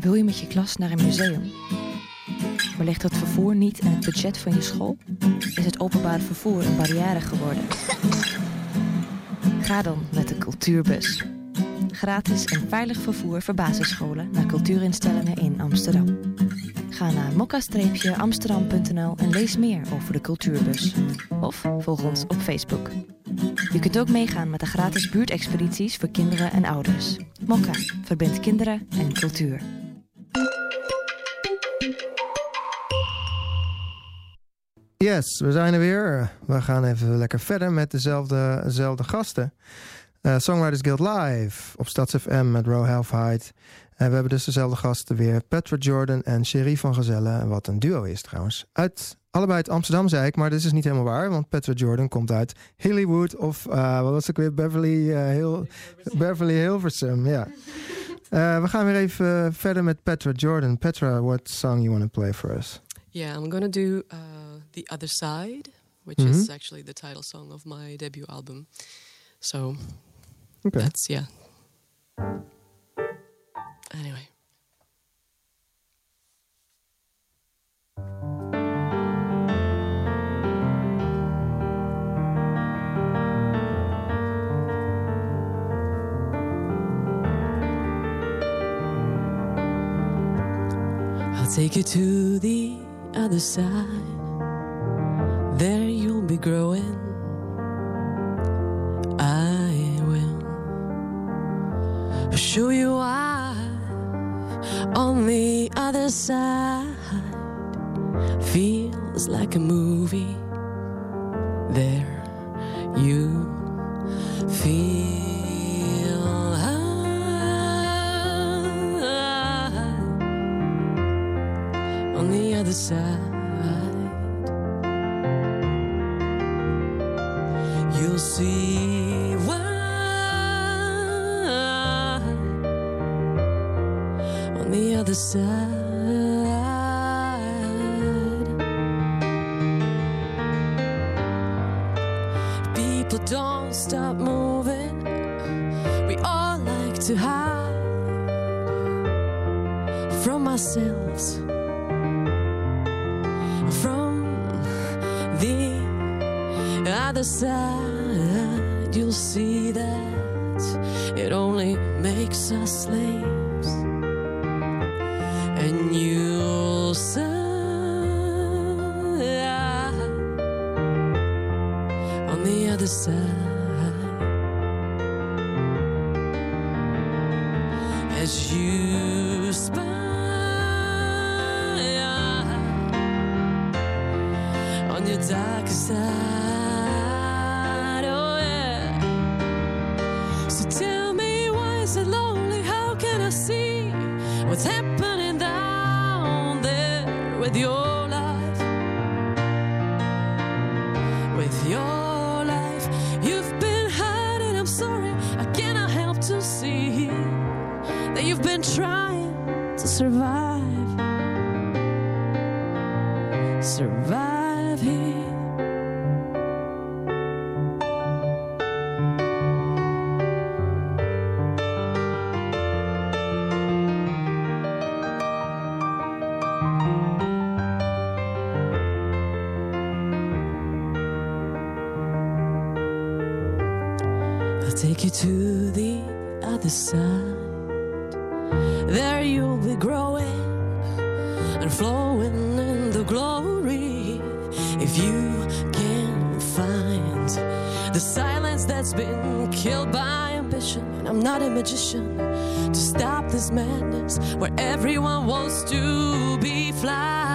Wil je met je klas naar een museum? Maar ligt het vervoer niet in het budget van je school? Is het openbaar vervoer een barrière geworden? Ga dan met de cultuurbus. Gratis en veilig vervoer voor basisscholen naar cultuurinstellingen in Amsterdam. Ga naar mokka-amsterdam.nl en lees meer over de cultuurbus. Of volg ons op Facebook. Je kunt ook meegaan met de gratis buurtexpedities voor kinderen en ouders. Mokka verbindt kinderen en cultuur. Yes, we zijn er weer. We gaan even lekker verder met dezelfde, dezelfde gasten. Uh, Songwriters Guild Live op StadsFM met Ro Halfheid. En we hebben dus dezelfde gasten weer. Petra Jordan en Sherry van Gezellen. Wat een duo is trouwens. Uit, allebei uit Amsterdam zei ik, maar dit is niet helemaal waar. Want Petra Jordan komt uit Hollywood of uh, wat was het weer? Beverly, uh, Hill, Beverly Hilversum. Ja. Uh, we gaan weer even verder met Petra Jordan. Petra, what song you want to play for us? Yeah, I'm gonna do The Other Side, which mm -hmm. is actually the title song of my debut album. So okay. that's, yeah. Anyway. I'll take you to the other side. There you'll be growing. I will show you why on the other side feels like a movie. There you feel on the other side. You'll see why on the other side. People don't stop moving. We all like to hide from ourselves, from the other side, side, take you to the other side. There you'll be growing and flowing in the glory. If you can find the silence that's been killed by ambition, I'm not a magician to stop this madness where everyone wants to be fly.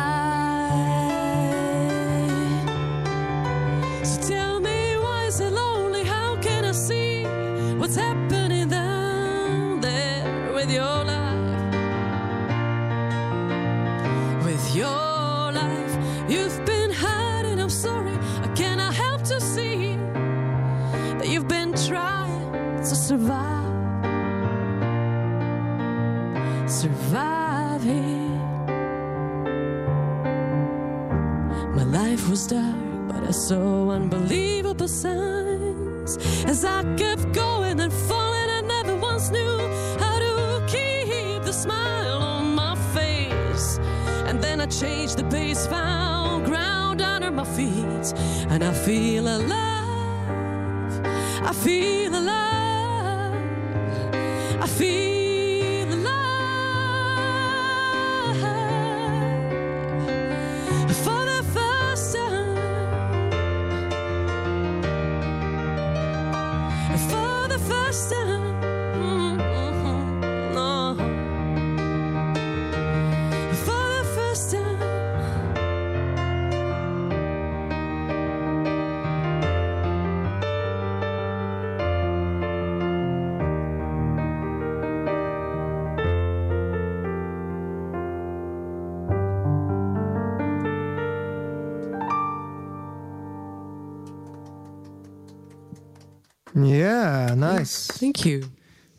Ja, nice. Thank you.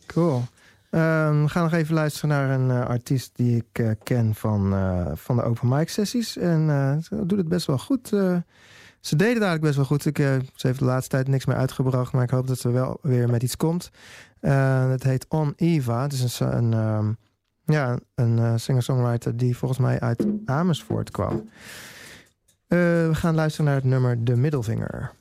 Cool. Ehm, we gaan nog even luisteren naar een eh, artiest die ik eh, ken van, eh, van de open mic sessies. En ze doet het best wel goed. ze deed het eigenlijk best wel goed. Ik, ze heeft de laatste tijd niks meer uitgebracht, maar ik hoop dat ze wel weer met iets komt. Het heet On Eva. Het is een, een, ehm, ja, een singer-songwriter die volgens mij uit Amersfoort kwam. We gaan luisteren naar het nummer De Middelvinger.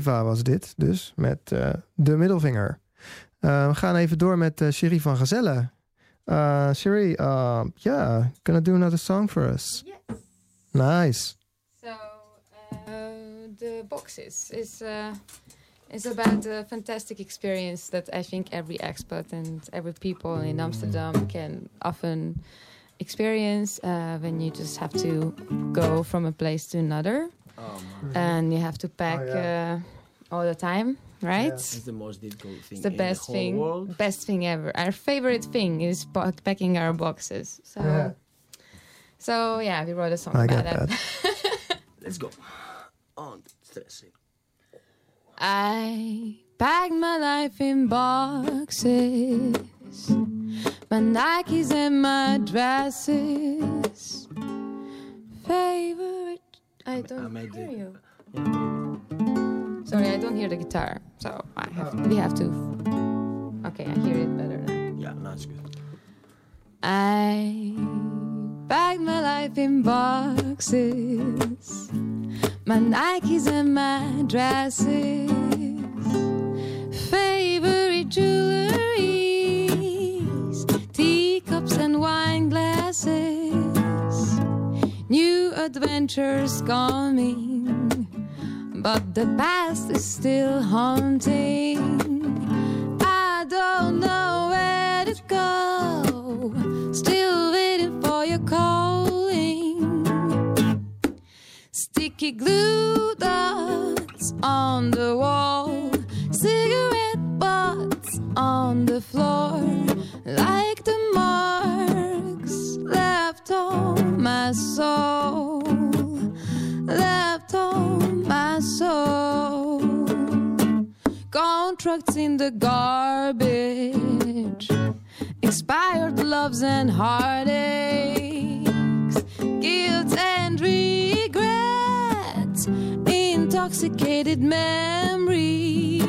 Eva was dit dus, met eh, de middelvinger. Eh, we gaan even door met uh, Sherry van Gazelle. Uh, Sherry, uh, yeah, gonna do another song for us. Yes. Nice. So uh, the boxes is uh, is about a fantastic experience that I think every expat and every people in Amsterdam can often experience uh, when you just have to go from a place to another, and you have to pack Oh, yeah. uh, all the time, right? It's the most difficult thing It's the in best the whole thing, world. best thing ever. Our favorite thing is packing our boxes. So, Yeah. so yeah, we wrote a song I about that. that. Let's go. On stressing. I packed my life in boxes, my Nikes and my dresses. Favorite, I don't I made hear it. you. Sorry, I don't hear the guitar, so I have oh. we have to. Okay, I hear it better now. Yeah, no, it's good. I packed my life in boxes, my Nikes and my dresses, favorite jewelries, teacups and wine glasses, new adventures coming, but the past is still haunting. I don't know where to go. Still waiting for your calling. Sticky glue dots on the wall. Cigarette butts on the floor. Like the marks left on my soul. Left on my soul contracts in the garbage, expired loves and heartaches, guilt and regrets, intoxicated memories,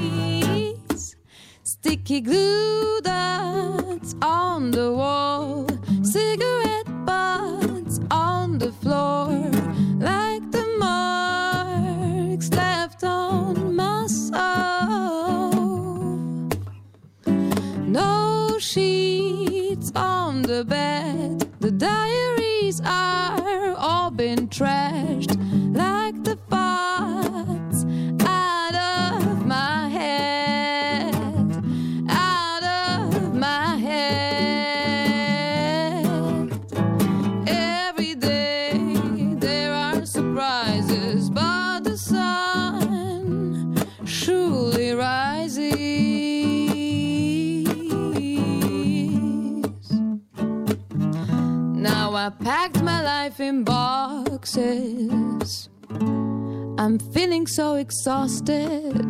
sticky glue that's on the wall, cigarette butts on the floor, like the marks left on my soul. No sheets on the bed. The diaries are all been trashed I'm feeling so exhausted.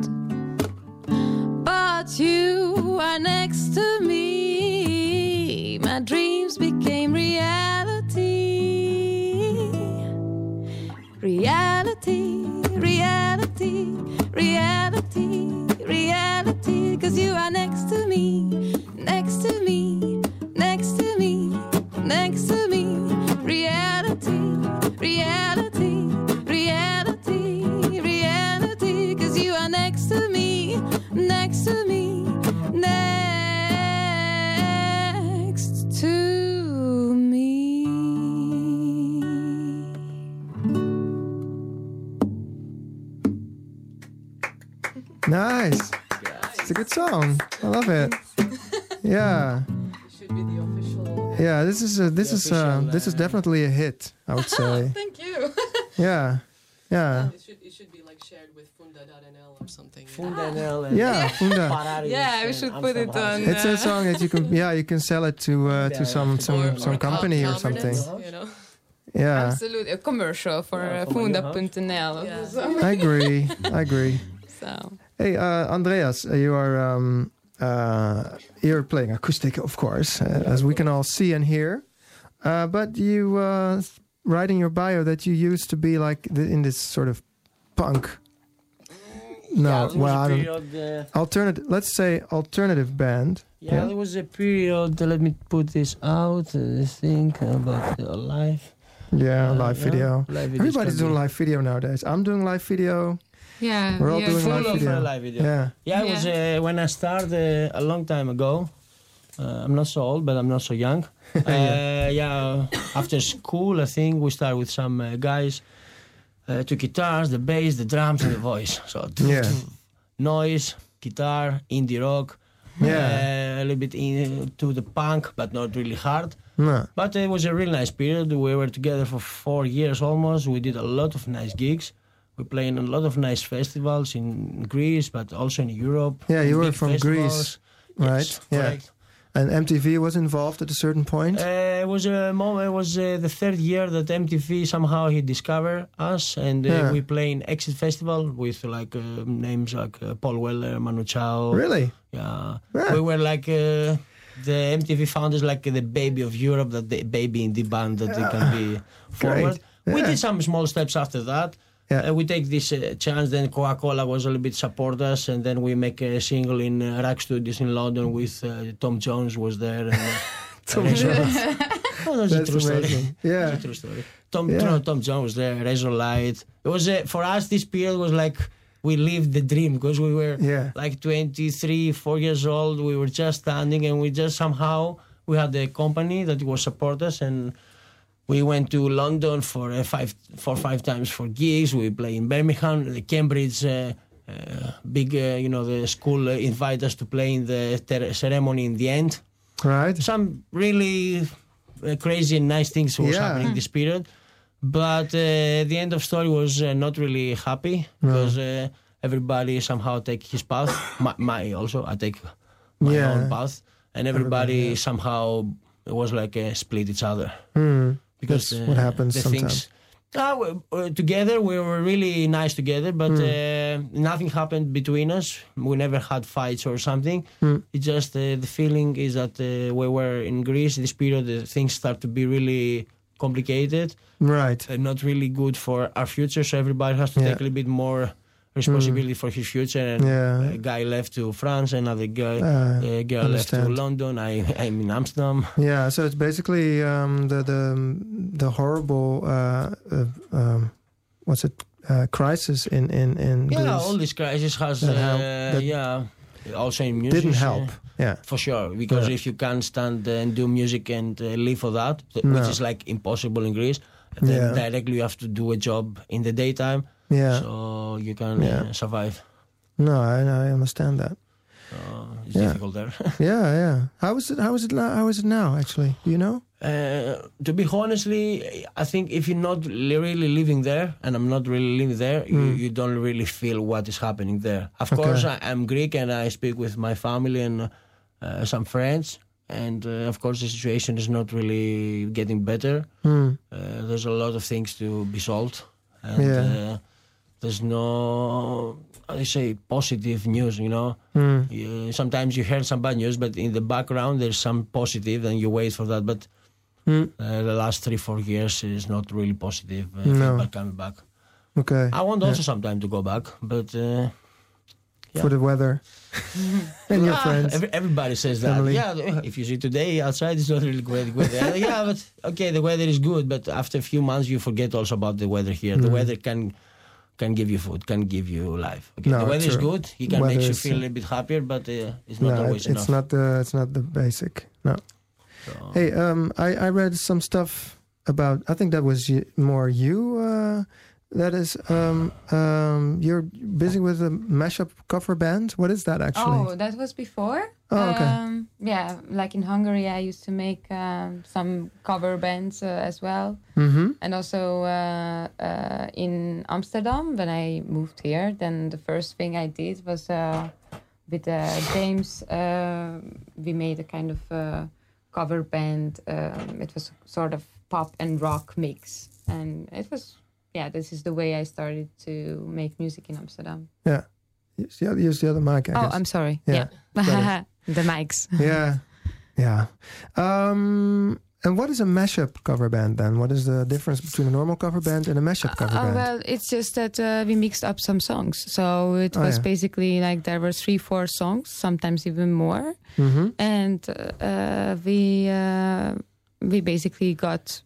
But you are next to me. My dreams became reality. Reality, reality, reality, reality. Cause you are next to me, next to me, next to me, next to me. Reality, reality, Nice. It's a good song. I love it. Yeah. Should be the official. Yeah, this is a, this is uh, official, this is uh, definitely a hit, I would say. Thank you. yeah. Yeah. it should it should be like shared with Funda.nl or something. Fundanel and Yeah, Funda. Yeah, we should put it on, House. It's a song that you can yeah, you can sell it to uh, to some some some company or something. You know. Yeah. Absolutely, a commercial for Yeah, uh, for Funda.nl. Yeah. I agree. I agree. So Hey, uh, Andreas, uh, you are um, uh, you're playing acoustic, of course, uh, as we can all see and hear. Uh, but you uh, write in your bio that you used to be like the, in this sort of punk. No, Yeah, well, a I don't, period, alternative. Let's say alternative band. yeah, Yeah. there was a period. let me put this out. Uh, think about the live. Yeah, live yeah, video. live Everybody's doing live video nowadays. I'm doing live video. Yeah, We're all yeah. doing Full live of video. uh, live video. Yeah. Yeah, it was uh, when I started uh, a long time ago. Uh, I'm not so old, but I'm not so young. uh, yeah, after school, I think we started with some uh, guys. Uh, two guitars, the bass, the drums, and the voice. So Yeah. noise, guitar, indie rock. Yeah. uh, a little bit into the punk, but not really hard. No. But it was a really nice period. We were together for four years almost. We did a lot of nice gigs. We played in a lot of nice festivals in Greece, but also in Europe. Yeah, you were from festivals. Greece, right? Yes, Yeah. correct. And MTV was involved at a certain point. Uh, it was a moment. It was uh, the third year that MTV somehow he discovered us, and uh, Yeah. we play in Exit Festival with like uh, names like uh, Paul Weller, Manu Chao. really? Yeah. Yeah. We were like uh, the MTV founders, like the baby of Europe, that the baby in the band that they can be forward. We did some small steps after that. Yeah. Uh, we take this uh, chance. Then Coca Cola was a little bit support us, and then we make a single in uh, RAK Studios in London with uh, Tom Jones was there. And, uh, Tom Jones. Oh, that's, That's a true story. amazing. Yeah. That's a true story. Tom, Yeah. Tom, Tom Jones was there. Razorlight. It was uh, for us. This period was like we lived the dream because we were Yeah. like 23, 4 years old. We were just standing, and we just somehow we had a company that was support us and we went to London for uh, five, four, five times for gigs. We play in Birmingham, the Cambridge, uh, uh, big, uh, you know, the school uh, invite us to play in the ter- ceremony in the end. Right. Some really uh, crazy and nice things was Yeah. happening this period, but uh, the end of story was uh, not really happy because uh, everybody somehow take his path. my, my also, I take my Yeah. own path, and everybody, Everybody, yeah. somehow it was like uh, split each other Hmm. Because That's what happens sometimes. things. Ah, uh, together we were really nice together, but uh, nothing happened between us. We never had fights or something. Hmm. It's just uh, the feeling is that uh, we were in Greece. This period, uh, things start to be really complicated Right. and not really good for our future. So everybody has to Yeah. take a little bit more responsibility for his future. And Yeah. a guy left to France, another guy, Uh, a girl left to. London. I, I'm in Amsterdam. Yeah, so it's basically um, the the the horrible uh, uh, um, what's it uh, crisis in in in Yeah, Greece all this crisis has, That uh, yeah, also in music. didn't help. Yeah, for sure, because Yeah. if you can't stand and do music and uh, live for that, th- No. which is like impossible in Greece, then Yeah. directly you have to do a job in the daytime, yeah. so you can Yeah. uh, survive. no, I I understand that. So it's Yeah. difficult there. Yeah, yeah. How is it? How is it? now- How is it now? Actually, do you know? Uh, to be honestly, I think if you're not really living there, and I'm not really living there, you, Mm. you don't really feel what is happening there. Of Okay. course, I, I'm Greek and I speak with my family and uh, some friends, and uh, of course, the situation is not really getting better. Hmm. Uh, there's a lot of things to be solved, and Yeah. Uh, there's no, I say, positive news. You know, Hmm. you, sometimes you hear some bad news, but in the background there's some positive, and you wait for that. But Hmm. uh, the last three four years is not really positive. Uh, No. feedback coming back. Okay. I want Yeah. also some time to go back, but uh, yeah. For the weather and your ah, friends. every- everybody says that. Family. Yeah, if you see today outside, it's not really great weather. yeah, but okay, the weather is good, but after a few months, you forget also about the weather here. The Mm. weather can can give you food, can give you life. Okay, No, the weather is good. He can Weather make you feel a uh, little bit happier, but uh, it's not no, always it- it's enough. not the it's not the basic. No. So- Hey, um, I I read some stuff about. I think that was y- more you. Uh, that is, um, um, you're busy with a mashup cover band. What is that actually? Oh, that was before. Oh, okay. Um, yeah, like in Hungary, I used to make um, some cover bands uh, as well, Mm-hmm. and also uh, uh, in Amsterdam when I moved here. Then the first thing I did was uh, with uh, James. Uh, we made a kind of uh, cover band. Um, it was sort of pop and rock mix, and it was yeah. This is the way I started to make music in Amsterdam. The other- use the other mic. I oh, guess. I'm sorry. Yeah, Yeah, the mics. yeah, yeah. Um, and what is a mashup cover band then? What is the difference between a normal cover band and a mashup cover Uh, band? well, it's just that uh, we mixed up some songs. So it Oh, was yeah. basically like there were three, four songs, sometimes even more, mm-hmm. and uh, we uh, we basically got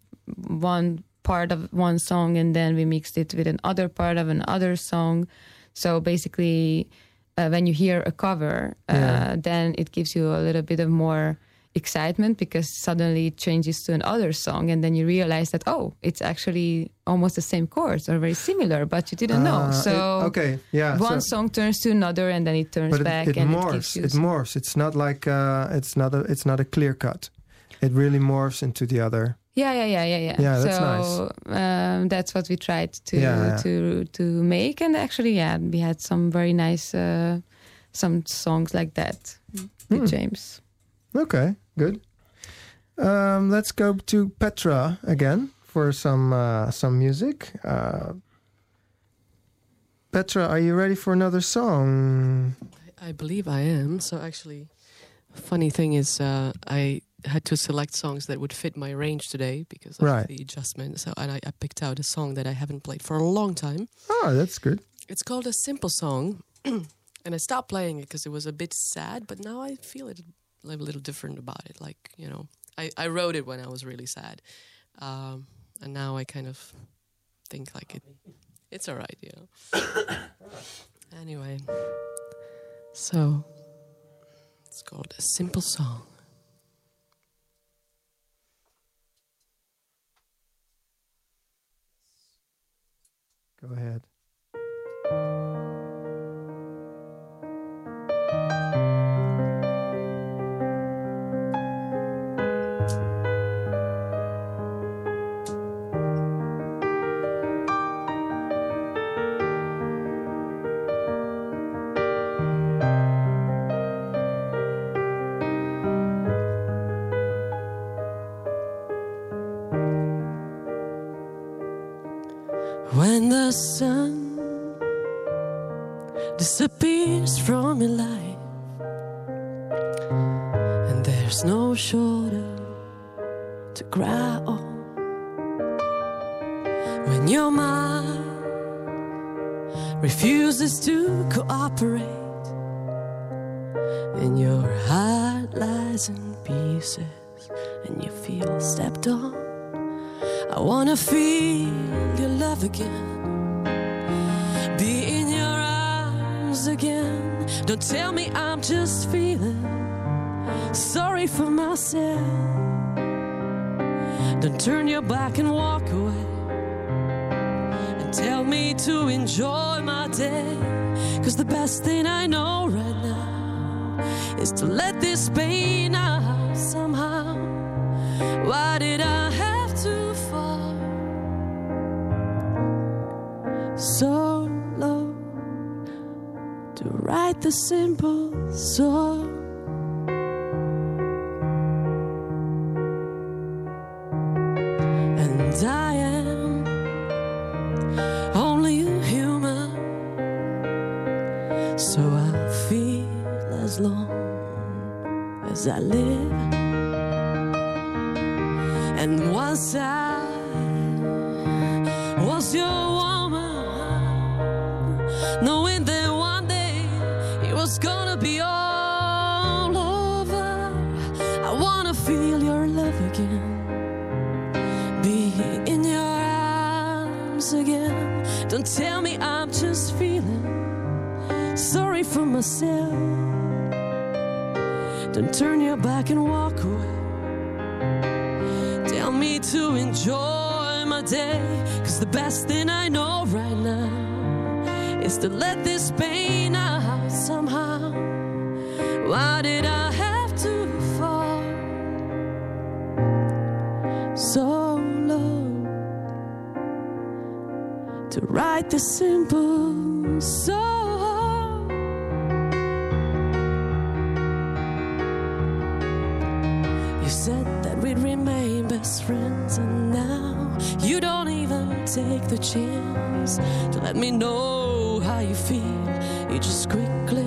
one part of one song, and then we mixed it with another part of another song. So basically, uh, when you hear a cover, uh, Yeah. then it gives you a little bit of more excitement because suddenly it changes to another song and then you realize that oh it's actually almost the same chords or very similar but you didn't know Uh, so it- okay, yeah. one so- song turns to another and then it turns but it, back it and morphs. you It, morphs. It's not like uh, it's not a it's not a clear cut. It really morphs into the other. Yeah yeah yeah yeah yeah Yeah, that's so nice. um, that's what we tried to Yeah, yeah. to to make and actually yeah we had some very nice uh, some songs like that with Hmm. James Okay, good. Um, let's go to Petra again for some uh, some music. Uh, Petra, are you ready for another song? I believe I am. So actually, funny thing is, uh, I had to select songs that would fit my range today because of Right. the adjustment. So, and I, I picked out a song that I haven't played for a long time. Oh, that's good. It's called a simple song, and I stopped playing it because it was a bit sad. But now I feel it a little different about it. Like you know, I, I wrote it when I was really sad, um, and now I kind of think like it. It's all right, you know. anyway, so it's called a simple song. Go ahead. In pieces, and you feel stepped on. I wanna feel your love again. Be in your arms again. Don't tell me I'm just feeling sorry for myself. Don't turn your back and walk away. And tell me to enjoy my day. Cause the best thing I know right now is to let this pain out the simple song? And I am only human, so I feel as long as I live. And once I was your woman, knowing that it was gonna be all over. I wanna feel your love again, be in your arms again. Don't tell me I'm just feeling sorry for myself. Don't turn your back and walk away. Tell me to enjoy my day. Cause the best thing I know right now is to let this pain out. Why did I have to fall so low to write this simple song? You said that we'd remain best friends, and now you don't even take the chance to let me know how you feel. You just quickly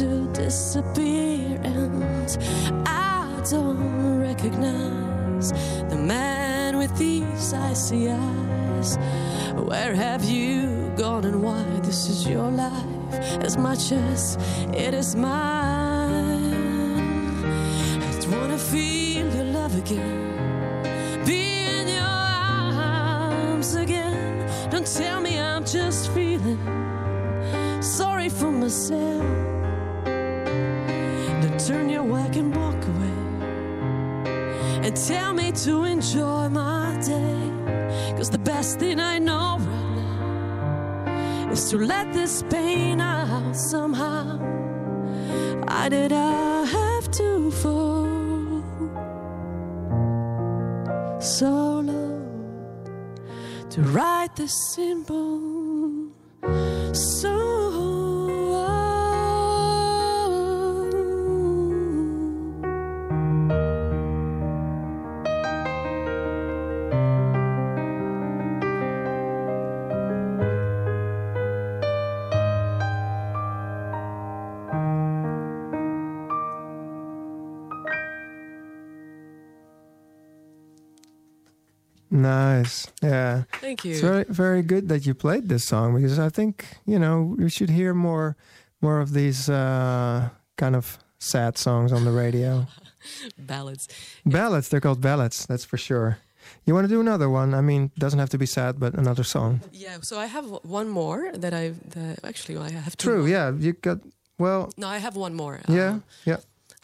to disappear, and I don't recognize the man with these icy eyes. Where have you gone, and why this is your life as much as it is mine? To let this pain out somehow. Why did I have to fall so low to write this simple song? Nice. Yeah. Thank you. It's very very good that you played this song because I think you know we should hear more more of these uh, kind of sad songs on the radio. Ballads. Ballads. They're called ballads. That's for sure. You want to do another one? I mean, doesn't have to be sad, but another song. Yeah. So I have one more that I've actually I have two. True. more. Yeah. You got well. No, I have one more. Yeah. Um, Yeah.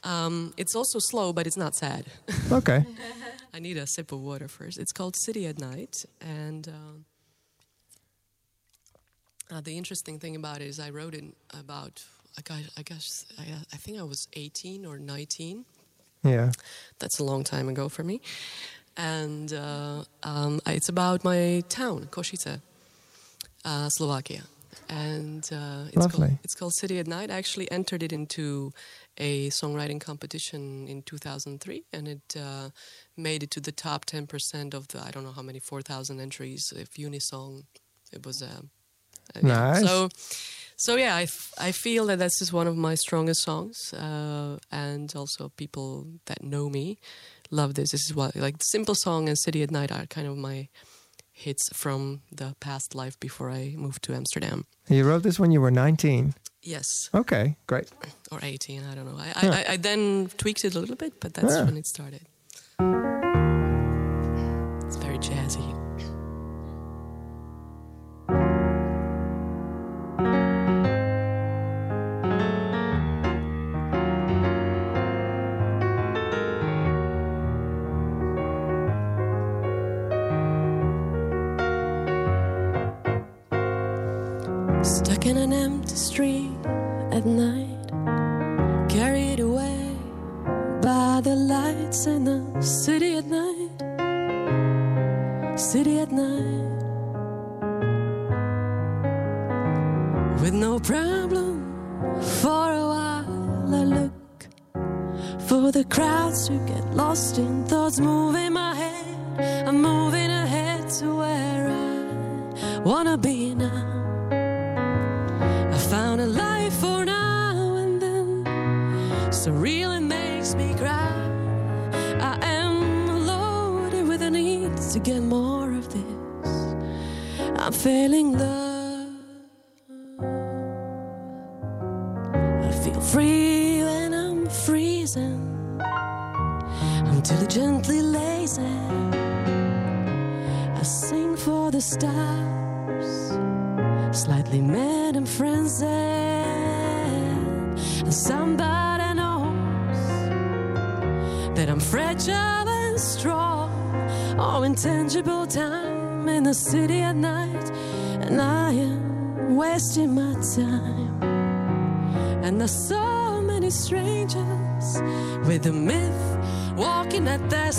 Um, it's also slow, but it's not sad. Okay. I need a sip of water first. It's called City at Night, and um, uh, the interesting thing about it is I wrote it about. I guess I, guess I, I think I was 18 or 19. Yeah. That's a long time ago for me, and uh, um, it's about my town, Košice, uh, Slovakia, and uh, it's Lovely. called it's called City at Night. I actually entered it into a songwriting competition in 2003, and it uh, made it to the top 10% of the I don't know how many 4,000 entries of Unisong. It was uh, uh, yeah. Nice. So. So yeah, I, f- I feel that this is one of my strongest songs, uh, and also people that know me love this. This is what like simple song and City at Night are kind of my hits from the past life before I moved to Amsterdam. You wrote this when you were 19. Yes, Okay. Great. or 18, I don't know. I, Yeah. I, I, then tweaked it a little bit, but that's Yeah. when it started.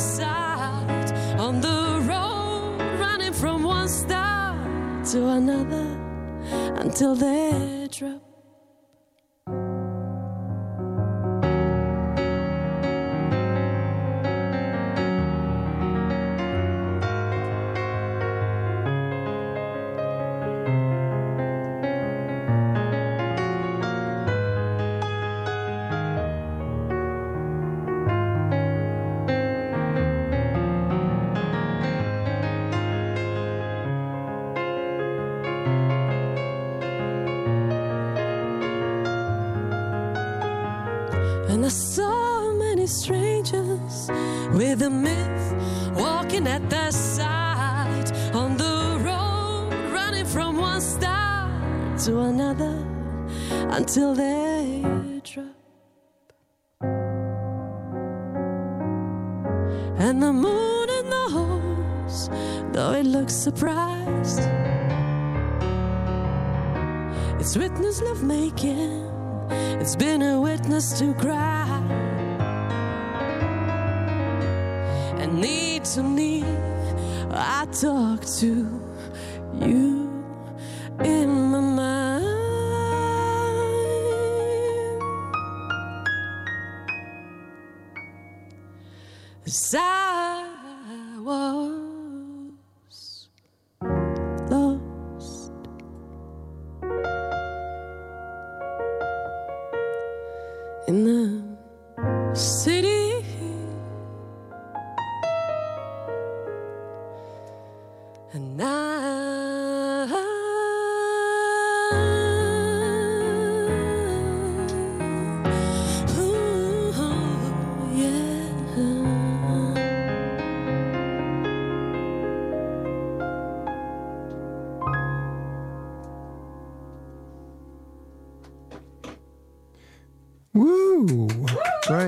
Side on the road, running from one star to another until they drop. Until they drop. And the moon knows, though it looks surprised. It's witness love making. It's been a witness to cry. And need to need, I talk to you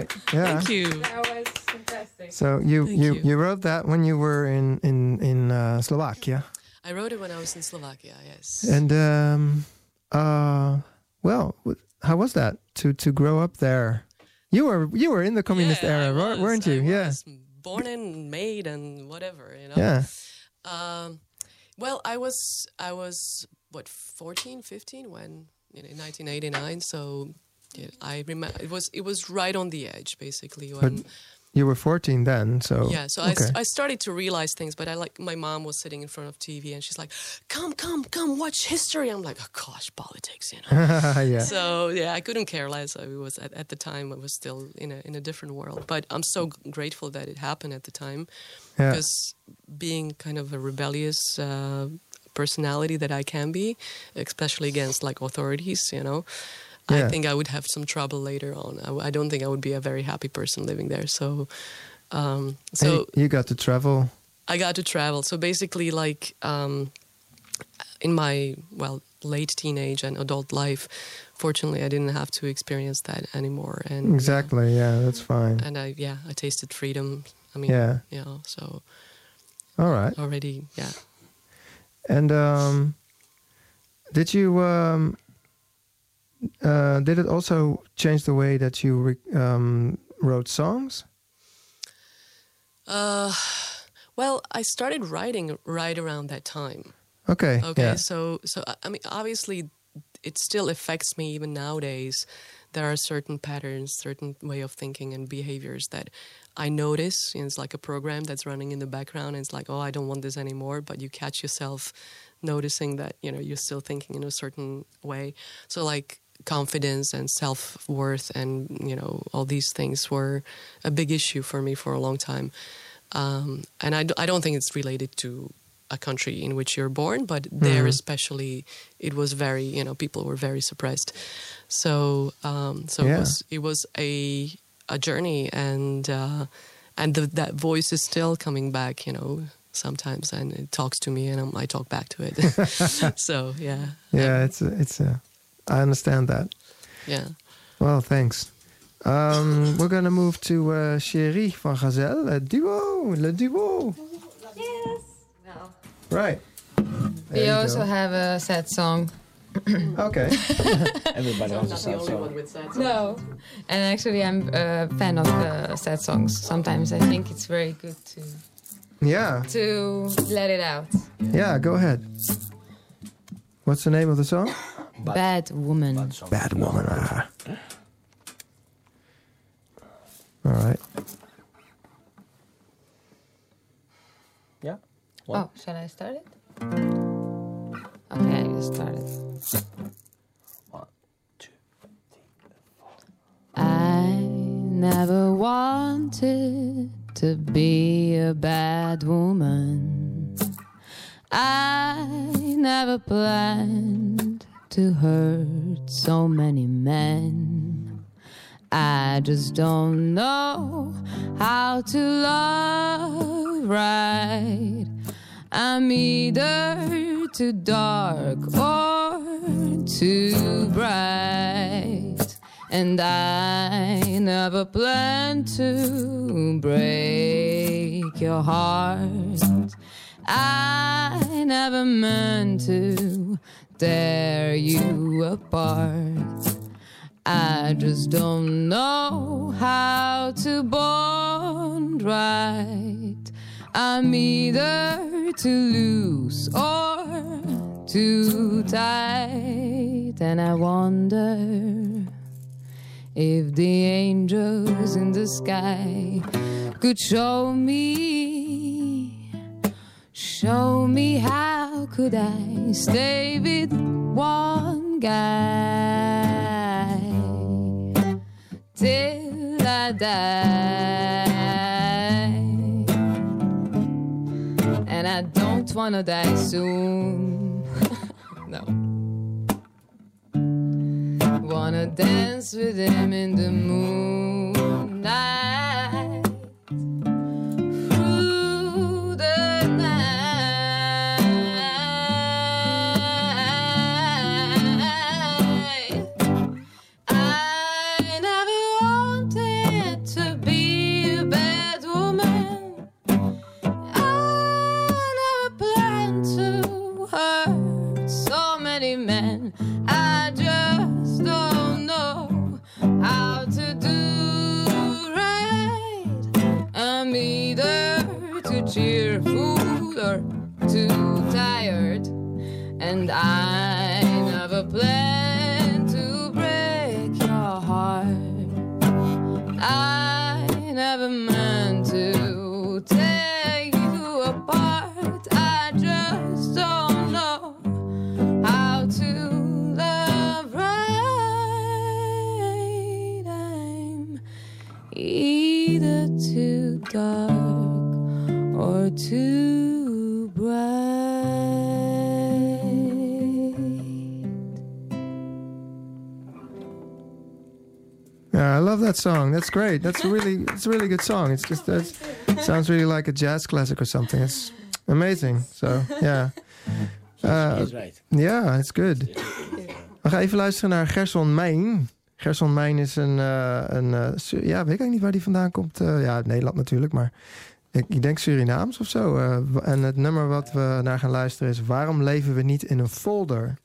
Right. Yeah. Thank you. That was fantastic. So you you, you. you wrote that when you were in in in uh, Slovakia, I wrote it when I was in Slovakia. Yes. and um, uh, well, how was that to to grow up there? You were you were in the communist Yeah, era, wa- was, weren't you? I yeah. born and made and whatever, you know. Yeah. Um, well, I was I was what 14, 15 when you know, in 1989. So yeah, I remember it was it was right on the edge, basically. When, You were 14 then, so yeah, so I, okay. s- I started to realize things, but I like my mom was sitting in front of TV and she's like, "Come, come, come, watch history." I'm like, "Oh gosh, politics," you know. yeah. So yeah, I couldn't care less. I was at, at the time I was still in a in a different world, but I'm so grateful that it happened at the time Yeah. because being kind of a rebellious uh, personality that I can be, especially against like authorities, you know. Yeah. I think I would have some trouble later on. I don't think I would be a very happy person living there. So, um, so you, you got to travel. I got to travel. So basically, like um, in my well late teenage and adult life, fortunately, I didn't have to experience that anymore. And Exactly. Yeah, that's fine. and I yeah, I tasted freedom. I mean, Yeah. you know, so All right. already, yeah. And um, did you um, uh, did it also change the way that you um, wrote songs? Uh, well, I started writing right around that time. Okay. Okay, Yeah. so so I- I mean, obviously, it still affects me even nowadays. There are certain patterns, certain way of thinking and behaviors that I notice. And it's like a program that's running in the background, and it's like, oh, I don't want this anymore. But you catch yourself noticing that you know you're still thinking in a certain way. So like confidence and self worth and you know all these things were a big issue for me for a long time. Um, and I, d- I don't think it's related to a country in which you're born, but there especially, it was very you know people were very suppressed. So um, so Yeah. it was it was a a journey, and uh, and the, that voice is still coming back, you know. Sometimes and it talks to me and I'm, I talk back to it. so yeah, Yeah, it's a, it's a, I understand that. yeah. Well, thanks. Um, we're gonna move to uh, Chérie van Gazelle, le duo, le duo. Yes. No. Right. There We also go. have a sad song. Okay. Everybody I'm has a not the sad only song. one with sad No. And actually, I'm a fan of uh, sad songs. Sometimes I think it's very good to Yeah. to let it out. Yeah. Go ahead. What's the name of the song? Bad woman. Bad Woman. Ah. All right. Yeah. One. Oh, shall I start it? Okay, I just started. One, two. I never wanted to be a bad woman. I never planned to hurt so many men. I just don't know how to love right. I'm either too dark or too bright. And I never planned to break your heart. I never meant to tear you apart. I just don't know how to bond right. I'm either too loose or too tight, and I wonder if the angels in the sky could show me, show me how could I stay with one guy till I die. And I don't wanna die soon. no. Wanna dance with him in the moonlight. cheerful or too tired, and I never plan. I love that song. That's great. That's a really, it's a really good song. It's just that sounds really like a jazz classic or something. It's amazing. So yeah, uh, ja, it's good. We gaan even luisteren naar Gerson Mijn. Gerson Mijn is een, eh, een eh, ja, weet ik eigenlijk niet waar die vandaan komt. Eh, ja, uit Nederland natuurlijk, maar ik, ik denk Surinaams of zo. En het nummer wat we naar gaan luisteren is Waarom leven we niet in een folder?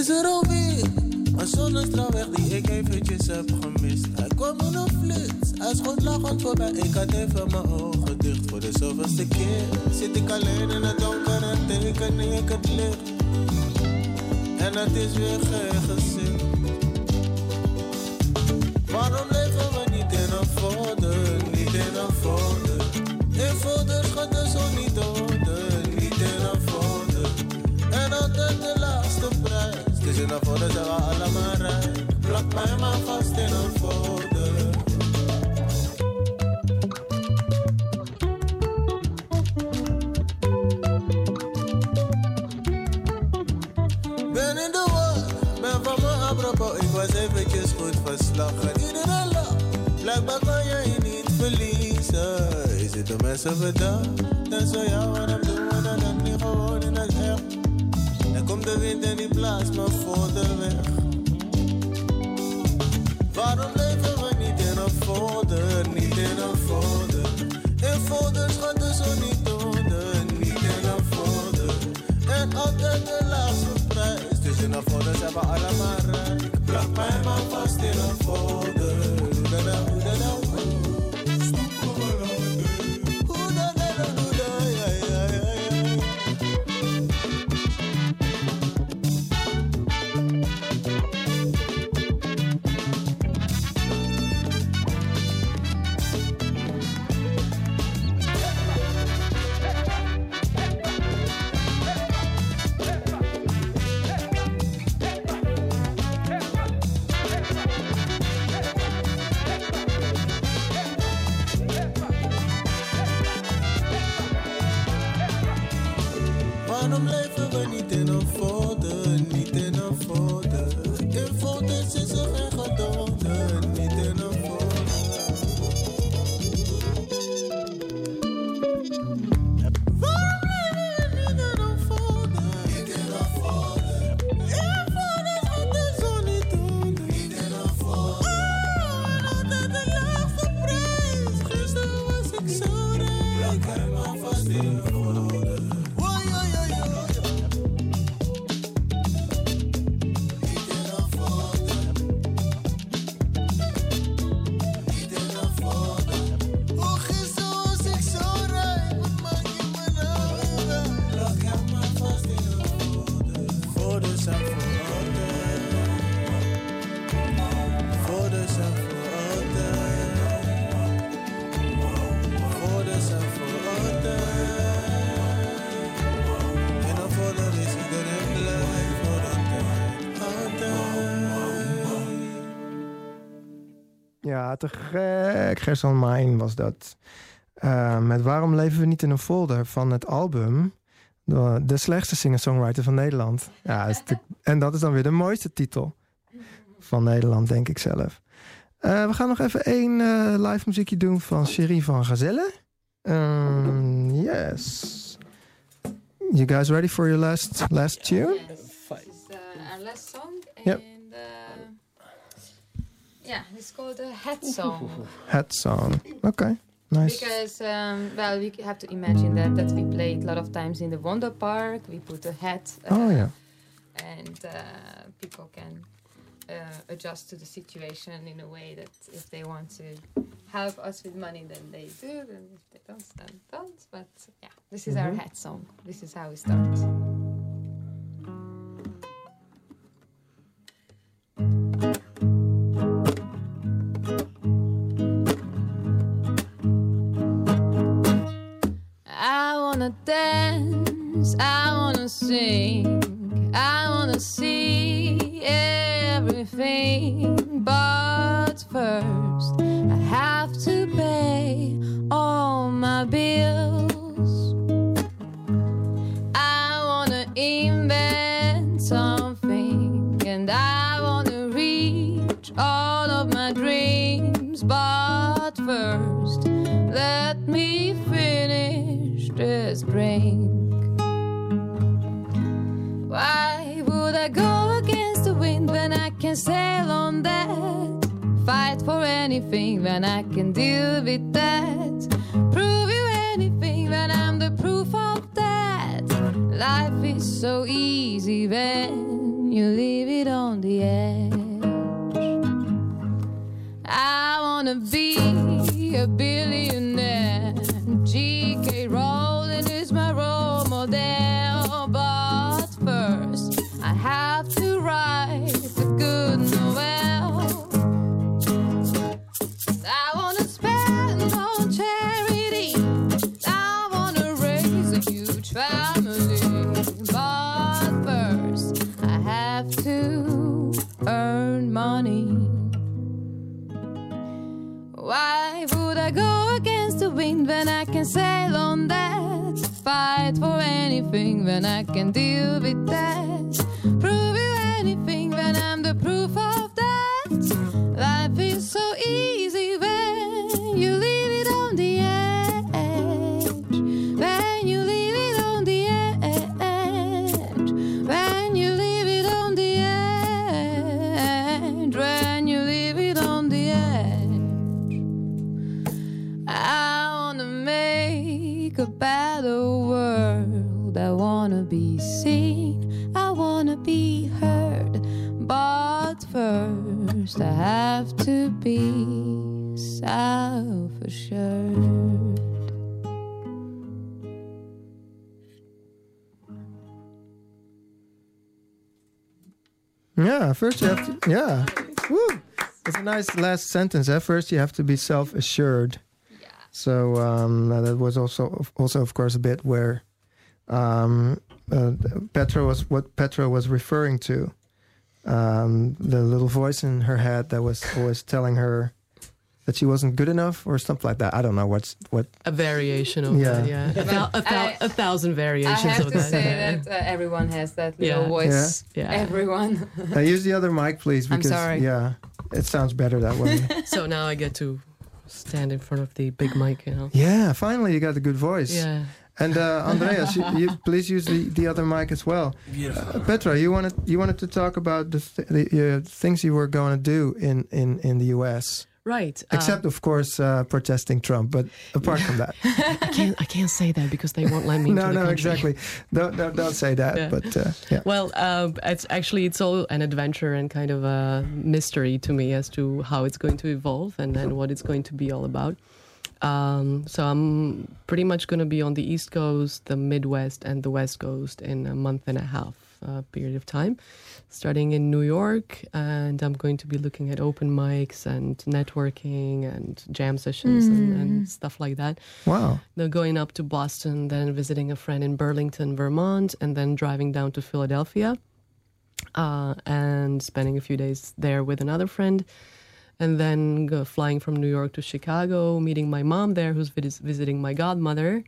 Is er alweer een zonnestraalweg die ik eventjes heb gemist? Hij kwam in een flits, hij schoot lachend voorbij. Ik had even mijn ogen dicht voor de zoveelste keer. Zit ik alleen in het donker en teken ik het licht. En het is weer geen gezicht. Waarom folder zijn we allemaal rijk. Plak mij maar vast in. Ben in de war, ben van me apropos. Ik was eventjes goed verslagen. Iedereen lacht, blijkbaar kan jij je niet verliezen. Is het de mensen bedacht? Dan zou jou waarom doen we dat dan niet in? Komt de wind en die blaast me folder weg. Waarom leven we niet in een folder, niet in een folder? In folders gaat de zon niet onder, niet in een folder. En altijd de laagste prijs, dus in een folder zijn we allemaal rijk. Plak mij maar vast in een folder. Te gek. Gerson Mijn was dat. Eh, met Waarom leven we niet in een folder van het album. De, de slechtste singer-songwriter van Nederland. Ja, en dat is dan weer de mooiste titel van Nederland, denk ik zelf. Eh, we gaan nog even één eh, live muziekje doen van Cherie van Gazelle. Um, yes. You guys ready for your last, last tune? Yeah, it's called a hat song. Hat song. Okay, nice. Because um, well, we have to imagine that that we played a lot of times in the Vondelpark. We put a hat, uh, Oh yeah. and uh, people can uh, adjust to the situation in a way that if they want to help us with money, then they do. And if they don't, then don't. But yeah, this is our hat song. This is how we start. Wanna dance, I wanna sing, I wanna see everything. But first, I have to pay all my bills. I wanna invent something, and I wanna reach all of my dreams. But first, let me can sail on that? Fight for anything when I can deal with that. Prove you anything when I'm the proof of that. Life is so easy when you leave it on the edge. I wanna be a billionaire. When I can deal with that. First, I have to be self assured. Yeah, first you have to. Yeah. Woo. It's a nice last sentence. At first, you have to be self assured. Yeah. So um, that was also, also of course, a bit where um, uh, Petra was what Petra was referring to. Um, the little voice in her head that was always telling her that she wasn't good enough or something like that. I don't know what's what. A variation of Yeah. that, yeah. A, thou- a, thou- I- a thousand I variations have of to that. say yeah. that uh, everyone has that little Yeah. voice. Yeah. Everyone. Use the other mic, please. I'm sorry. yeah, it sounds better that way. So now I get to stand in front of the big mic, you know. yeah, finally you got a good voice. Yeah. And uh, Andreas, you, you please use the, the other mic as well. Beautiful. Uh, Petra, you wanted you wanted to talk about the, th- the uh, things you were going to do in, in, in the U.S. Right. uh, Except, of course, uh, protesting Trump. But apart from that, I can't I can't say that because they won't let me into no, the no, country. exactly. Don't, don't don't say that. Yeah. But uh, yeah, Well, um, it's actually it's all an adventure and kind of a mystery to me as to how it's going to evolve and then what it's going to be all about. Um, so I'm pretty much going to be on the East Coast, the Midwest, and the West Coast in a month and a half uh, period of time, starting in New York, and I'm going to be looking at open mics and networking and jam sessions and, and stuff like that. wow. Then going up to Boston, then visiting a friend in Burlington, Vermont, and then driving down to Philadelphia uh, and spending a few days there with another friend. And then go, flying from New York to Chicago, meeting my mom there, who's vis- visiting my godmother,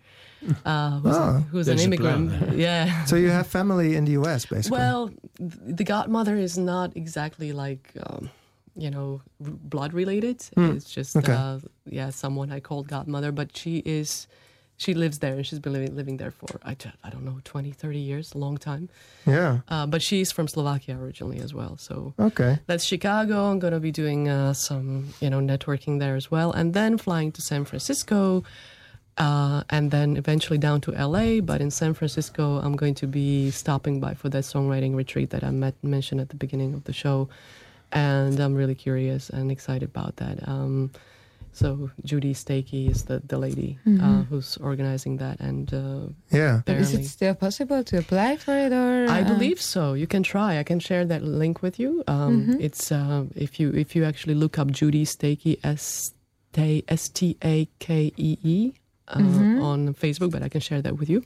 uh, who's, Oh. who's an immigrant. Yeah. So you have family in the U.S. basically. Well, th- the godmother is not exactly like, um, you know, r- blood related. It's just, okay. uh, yeah, someone I called godmother, but she is, she lives there and she's been living, living there for, I don't know, 20, 30 years, a long time. yeah. Uh, but she's from Slovakia originally as well. So Okay. that's Chicago. I'm going to be doing uh, some, you know, networking there as well. And then flying to San Francisco. Uh, and then eventually down to LA. But in San Francisco, I'm going to be stopping by for that songwriting retreat that I met, mentioned at the beginning of the show. And I'm really curious and excited about that. Um, So Judy Stakee is the the lady uh, Mhm. who's organizing that, and uh, Yeah. Is it still possible to apply for it, or I uh, believe so. You can try. I can share that link with you. Um, Mhm. It's uh, if you if you actually look up Judy Stakee S T S T A K E E uh, Mhm. on Facebook, but I can share that with you.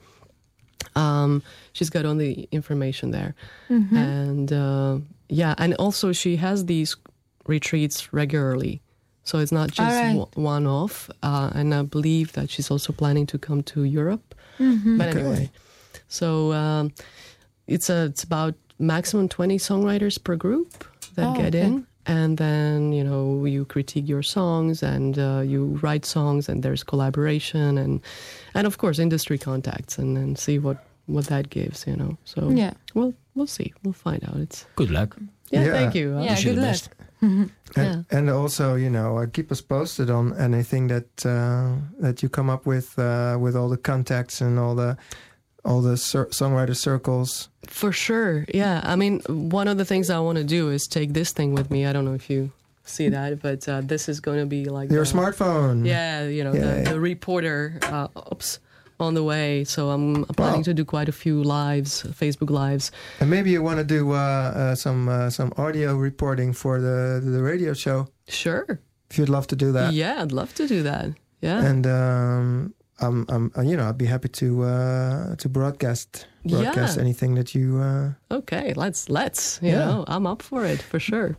Um, she's got all the information there, Mhm. and uh, yeah, and also she has these retreats regularly. So it's not just Alright. o- one off, uh, and I believe that she's also planning to come to Europe. Mhm. But Okay. anyway, so um, it's a it's about maximum twenty songwriters per group that Oh, get okay. in, and then you know you critique your songs and uh, you write songs, and there's collaboration and and of course industry contacts, and then see what what that gives, you know. So Yeah. well we'll see, we'll find out. It's Good luck. yeah, Yeah. thank you. Yeah, you good the luck. Best. And, Yeah. and also, you know, uh, keep us posted on anything that uh, that you come up with uh, with all the contacts and all the all the cir- songwriter circles. For sure. Yeah. I mean, one of the things I want to do is take this thing with me. I don't know if you see that, but uh, this is going to be like Your the- smartphone. Yeah, you know, Yeah, the, yeah. the reporter uh, oops, on the way. So I'm planning Wow. to do quite a few lives, Facebook lives. And maybe you want to do uh, uh, some uh, some audio reporting for the the radio show. Sure. If you'd love to do that. Yeah, I'd love to do that. Yeah. And um, I'm, I'm, uh, you know, I'd be happy to uh, to broadcast broadcast Yeah. anything that you. Uh, okay, let's let's. You Yeah. know, I'm up for it for sure.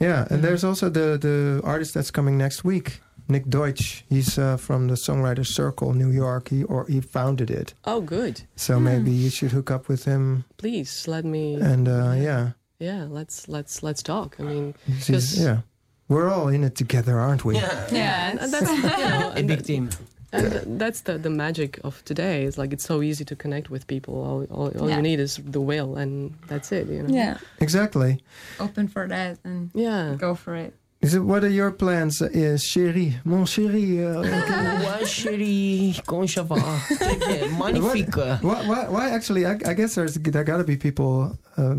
yeah, and Mhm. there's also the the artist that's coming next week, Nick Deutsch. He's uh, from the Songwriter Circle, New York. He or he founded it, Oh, good. so Hmm. maybe you should hook up with him. Please let me. And uh, yeah, yeah, let's let's let's talk. I mean, he's- Because- yeah, we're all in it together, aren't we? Yeah, yeah. and that's you know, A big team. And th- that's the, the magic of today. It's like it's so easy to connect with people. All, all, all Yeah. you need is the will, and that's it. You know. yeah, Exactly. open for that and Yeah. go for it. Is it? What are your plans, uh, chérie, mon chéri? Uh, Ouais, chérie, comment ça va? Magnifique. Why, why, why actually? I, I guess there's there got to be people uh,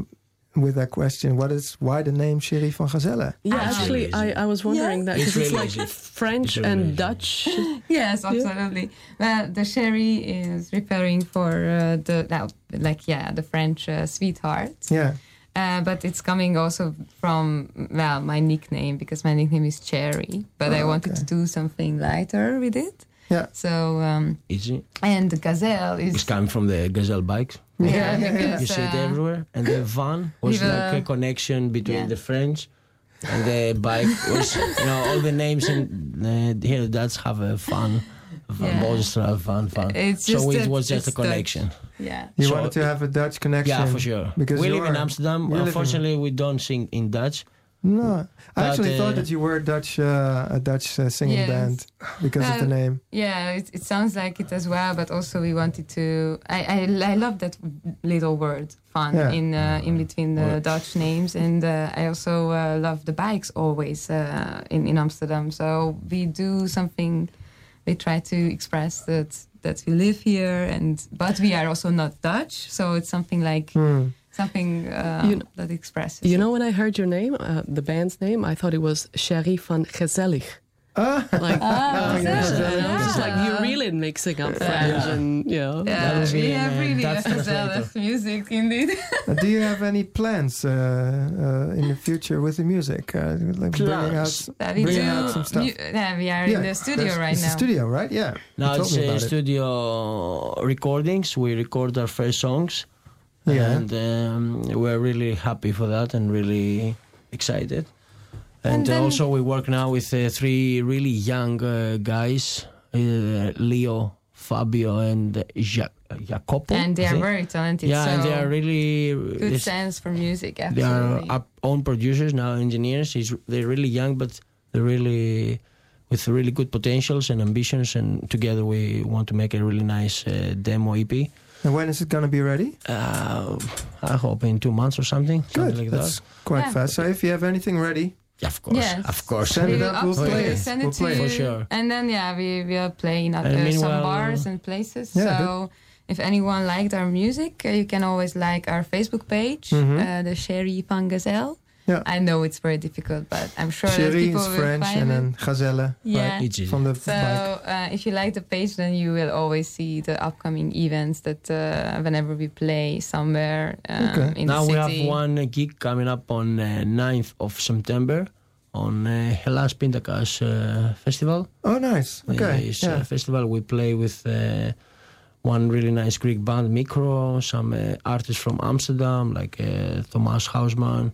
with that question. What is why the name Chérie van Gazelle? Yeah, actually, I, I was wondering that because it's really like easy. French It's really and easy. Dutch. Yes, absolutely. Well, the chérie is referring for uh, the like yeah, the French uh, sweetheart. Yeah, Uh, but it's coming also from well my nickname because my nickname is Cherry. But I Oh, wanted okay. to do something lighter with it. Yeah. So um, Easy. and the gazelle is. It's coming from the Gazelle bikes. yeah, Yeah, yeah, because, You see it uh, everywhere. And the van was Viva- like a connection between Yeah. the French and the bike was, you know, all the names and uh, here, that's have a fun. Van Yeah. Boonstra, van, van. It's just so it that was just a it's Dutch. connection. yeah. you So- wanted to have a Dutch connection. Yeah, for sure. Because we live in Amsterdam. you in- Unfortunately, we don't sing in Dutch. No, I But, actually uh, thought that you were a Dutch, uh, a Dutch uh, singing Yes. band because of the name. Yeah, it, it sounds like it as well, but also we wanted to. I I, I love that little word "fun" Yeah. in uh, in between the Well- Dutch names, and uh, I also uh, love the bikes always uh, in in Amsterdam. So we do something. We try to express that that we live here, and but we are also not Dutch. So it's something like Hmm. something uh, You kn- that expresses. You know, when I heard your name, uh, the band's name, I thought it was Sherry van Gezellig. Ah, Like, Ah, you know, gezellig. it's just like you're really mixing up French and you know. Yeah, That would we be have uh, really Dutch a gezellig music indeed. do you have any plans uh, uh, in the future with the music? Uh, like bringing out. Plans. That we Bring do. out some stuff. mu- yeah, we are in the studio that's- right it's now. the studio, right? Yeah. Now it's me uh, about it. studio recordings. We record our first songs. Yeah. And um, we're really happy for that and really excited. And, And also, we work now with uh, three really young uh, guys uh, Leo, Fabio, and ja- Jacopo. and they are very talented. Yeah, so and they are really. good this- sense for music. they are our own producers now, engineers. He's, they're really young, but they're really with really good potentials and ambitions. And together, we want to make a really nice uh, demo EP. And when is it going to be ready? Uh, I hope in two months or something. Good. Something like That's that. quite Yeah. fast. So if you have anything ready, Yeah, of course. Yes. Of course. Send we it will up, we'll play absolutely it. send We'll to play you. For sure. And then yeah, we we'll play in uh, some bars and places. Yeah, so if anyone liked our music, uh, you can always like our Facebook page, Mhm. uh, the Chérie van Gazelle. Yeah. I know it's very difficult, but I'm sure that Chérie people is will French find and then Gazelle Yeah. It's easy. from the So bike. uh, if you like the page, then you will always see the upcoming events that uh, whenever we play somewhere um, Okay. in now the we have one gig coming up on uh, 9th of September on uh, Hellas Pintakas uh, Festival. Oh, nice. Uh, Okay. it's yeah. a festival we play with uh, one really nice Greek band, Micro, some uh, artists from Amsterdam like uh, Thomas Hausman,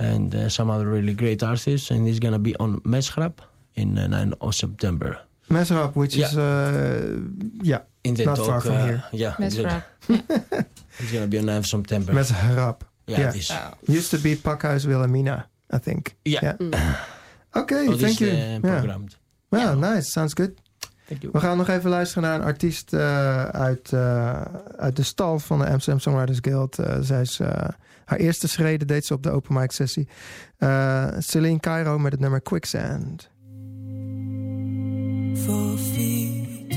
and uh, some other really great artists. And it's gonna be on Meshrap in uh, 9 of September. Mesrap, which Yeah. is uh, yeah, In the Not talk, far from uh, here. Yeah, Best it's, gonna be on 9 of September. Mesrap. yeah, yeah. Used to be Pakhuis Wilhelmina, I think. Yeah. Yeah. Okay, Oh, thank you. uh, yeah. programmed. Well, nice. Sounds good. Thank you. We gaan nog even luisteren naar een artiest eh, uit, eh, uit de stal van de Amsterdam Songwriters Guild. Eh, zij is, eh, haar eerste schreden deed ze op de open mic sessie. Eh Celine Cairo met het nummer Quicksand. Four feet,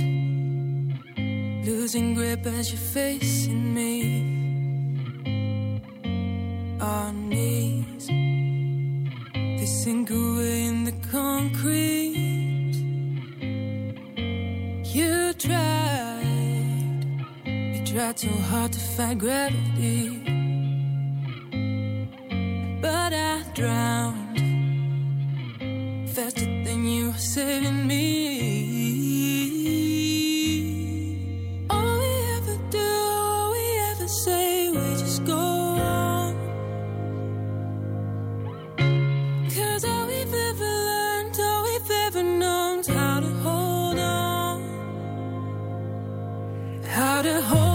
losing grip as you're facing me. Our knees, they sink away in the concrete. You tried, you tried so hard to fight gravity, but I drowned faster than you saving me. All we ever do, all we ever say, we just go all we've ever learned, all we've ever how to hold on. How to hold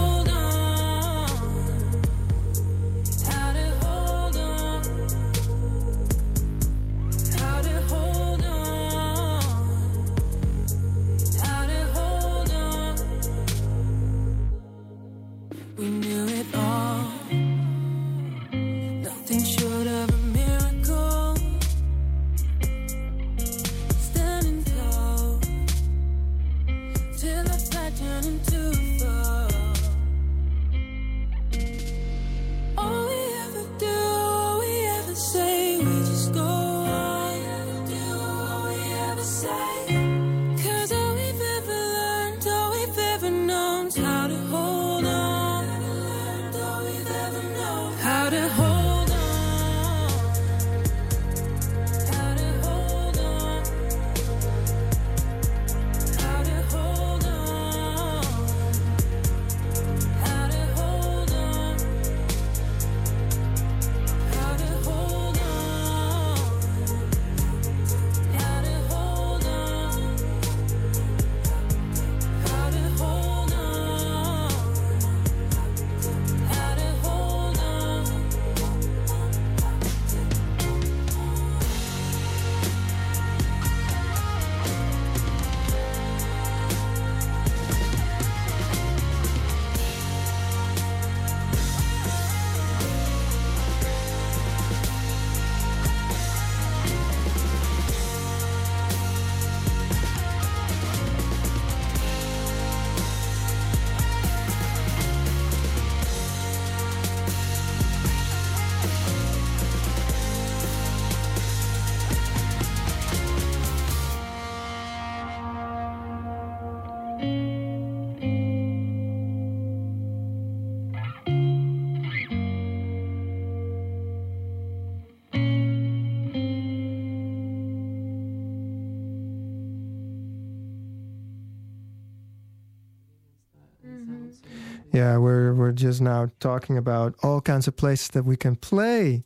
Yeah, we're we're just now talking about all kinds of places that we can play.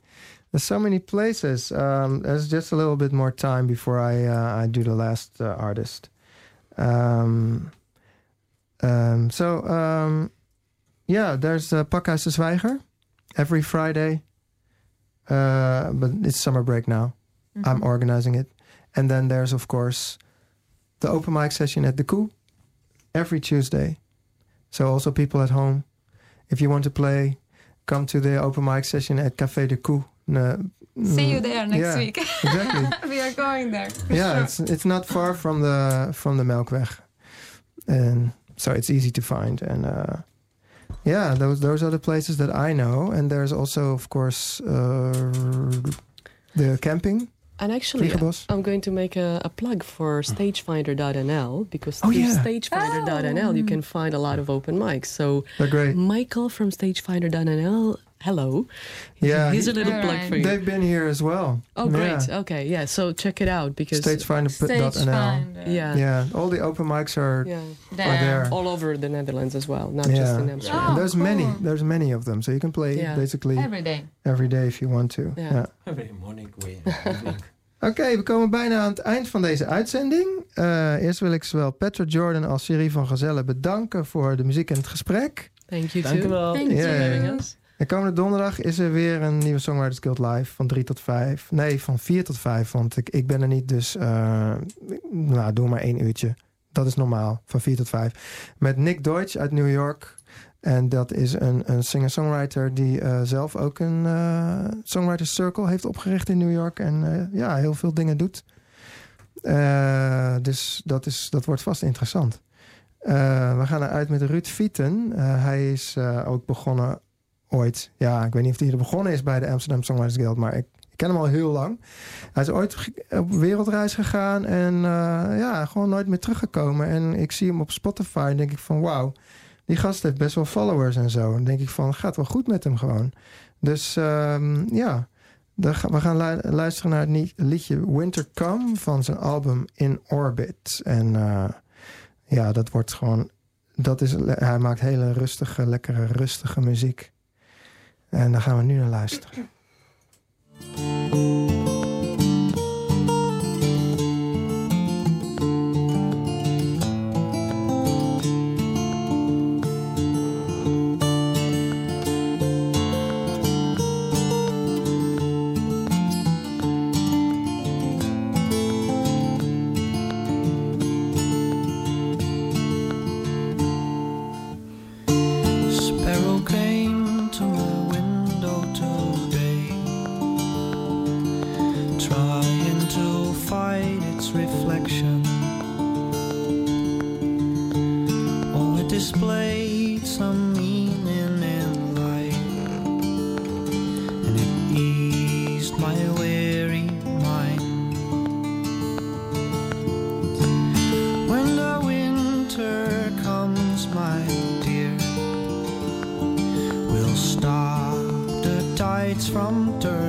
There's so many places. Um, there's just a little bit more time before I uh, I do the last uh, artist. Um, um, so um, yeah, there's uh, Pakhuis de Zwijger every Friday, uh, but it's summer break now. I'm organizing it, and then there's of course the open mic session at the Koe every Tuesday. So also people at home, if you want to play, come to the open mic session at Café de Koe. Uh, See you mm, there next yeah, week. exactly. we are going there. yeah, sure. it's it's not far from the from the Melkweg, and so it's easy to find. And uh, yeah, those those are the places that I know. And there's also, of course, uh, De camping, And actually, Vliegenbos. I'm going to make a, a plug for stagefinder.nl because Oh, through yeah. stagefinder.nl you oh. can find a lot of open mics. So they're great. Michael from stagefinder.nl, hello. Yeah, Here's a little plug Alright. for you. They've been here as well. Oh, great. Yeah. Okay, yeah. So check it out because Stagefinder.nl. Stagefinder. yeah, Yeah, all the open mics are, yeah, There. are there. all over the Netherlands as well, not Yeah. just in Amsterdam. Oh, And there's oh, cool. many. There's many of them. So you can play Yeah. basically Every day. every day if you want to. Yeah. Ja. Every morning we Oké, we komen bijna aan het eind van deze uitzending. Eh, eerst wil ik zowel Petra Jordan als Siri van Gazelle bedanken voor de muziek en het gesprek. Thank you Dank u too. wel. Thank you. us. En komende donderdag is er weer een nieuwe Songwriters Guild live van 3 tot 5. Nee, van 4 tot 5, want ik, ik ben er niet, dus eh, nou, doe maar één uurtje. Dat is normaal, van 4 tot 5. Met Nick Deutsch uit New York. En dat is een, een singer-songwriter die eh, zelf ook een eh, Songwriters Circle heeft opgericht in New York. En eh, ja, heel veel dingen doet. Dus dat, is, dat wordt vast interessant. We gaan eruit met Ruud Vieten. Hij is ook begonnen ooit. Ja, ik weet niet of hij er begonnen is bij de Amsterdam Songwriters Guild, maar ik, ik ken hem al heel lang. Hij is ooit op wereldreis gegaan en ja, gewoon nooit meer teruggekomen. En ik zie hem op Spotify en denk ik van wauw, die gast heeft best wel followers en zo. En denk ik van gaat wel goed met hem gewoon. Dus ehm, ja, dan we gaan lu- luisteren naar het liedje Winter Come van zijn album In Orbit. En eh, ja, dat wordt gewoon. Dat is, hij maakt hele rustige, lekkere, rustige muziek. En daar gaan we nu naar luisteren. From turning.